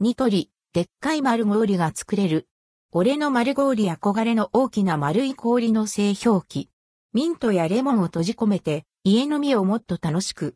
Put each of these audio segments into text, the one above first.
ニトリ、でっかい丸氷が作れる。俺の丸氷憧れの大きな丸い氷の製氷機。ミントやレモンを閉じ込めて、家飲みをもっと楽しく。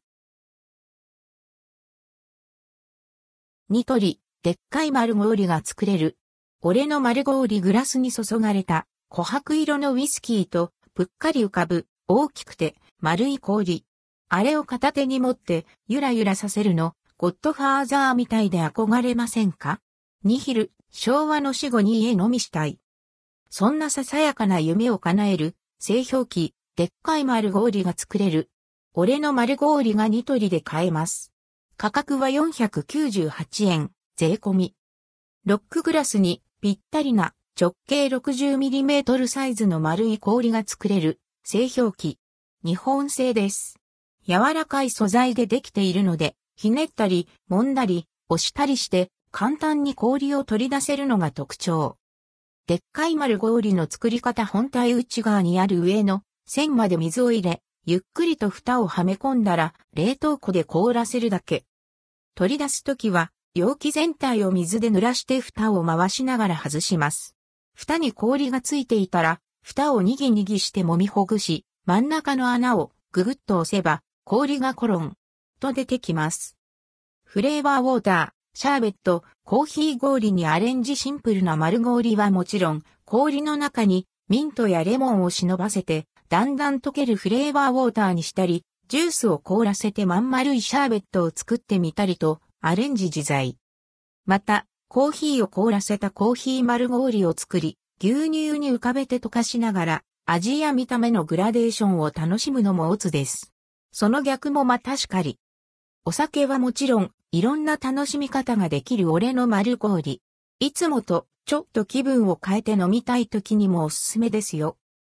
ニトリ、でっかい丸氷が作れる。俺の丸氷グラスに注がれた、琥珀色のウイスキーと、ぷっかり浮かぶ、大きくて、丸い氷。あれを片手に持って、ゆらゆらさせるの、ゴッドファーザーみたいで憧れませんか？ニヒル、昭和の死後に家飲みしたい。そんなささやかな夢を叶える、製氷機、でっかい丸氷が作れる。俺の丸氷がニトリで買えます。価格は498円、税込み。ロックグラスにぴったりな直径 60mm サイズの丸い氷が作れる製氷機。日本製です。柔らかい素材でできているので、ひねったり、揉んだり、押したりして簡単に氷を取り出せるのが特徴。でっかい丸氷の作り方本体内側にある上の線まで水を入れ、ゆっくりと蓋をはめ込んだら冷凍庫で凍らせるだけ。取り出すときは容器全体を水で濡らして蓋を回しながら外します。蓋に氷がついていたら、蓋をにぎにぎして揉みほぐし、真ん中の穴をぐぐっと押せば、氷がコロンと出てきます。フレーバーウォーター、シャーベット、コーヒー氷にアレンジシンプルな丸氷はもちろん、氷の中にミントやレモンを忍ばせてだんだん溶けるフレーバーウォーターにしたり、ジュースを凍らせてまん丸いシャーベットを作ってみたりと、アレンジ自在。また、コーヒーを凍らせたコーヒー丸氷を作り、牛乳に浮かべて溶かしながら、味や見た目のグラデーションを楽しむのもオツです。その逆もまたしかり。お酒はもちろん、いろんな楽しみ方ができる俺の丸氷。いつもと、ちょっと気分を変えて飲みたい時にもおすすめですよ。